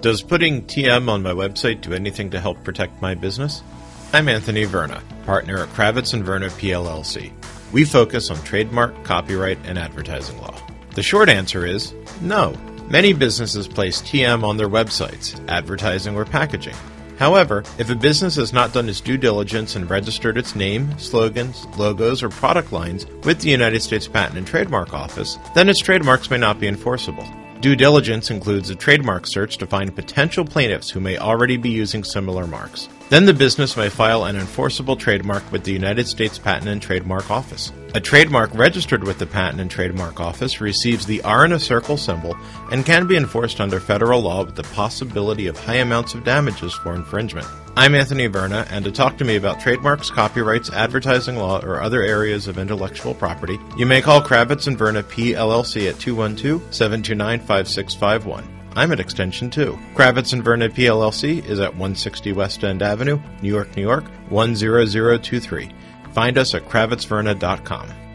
Does putting TM on my website do anything to help protect my business? I'm Anthony Verna, partner at Kravitz and Verna PLLC. We focus on trademark, copyright, and advertising law. The short answer is no. Many businesses place TM on their websites, advertising, or packaging. However, if a business has not done its due diligence and registered its name, slogans, logos, or product lines with the United States Patent and Trademark Office, then its trademarks may not be enforceable. Due diligence includes a trademark search to find potential plaintiffs who may already be using similar marks. Then the business may file an enforceable trademark with the United States Patent and Trademark Office. A trademark registered with the Patent and Trademark Office receives the R in a circle symbol and can be enforced under federal law with the possibility of high amounts of damages for infringement. I'm Anthony Verna, and to talk to me about trademarks, copyrights, advertising law, or other areas of intellectual property, you may call Kravitz and Verna PLLC at 212-729-5651. I'm at extension 2. Kravitz and Verna PLLC is at 160 West End Avenue, New York, New York 10023. Find us at kravitzverna.com.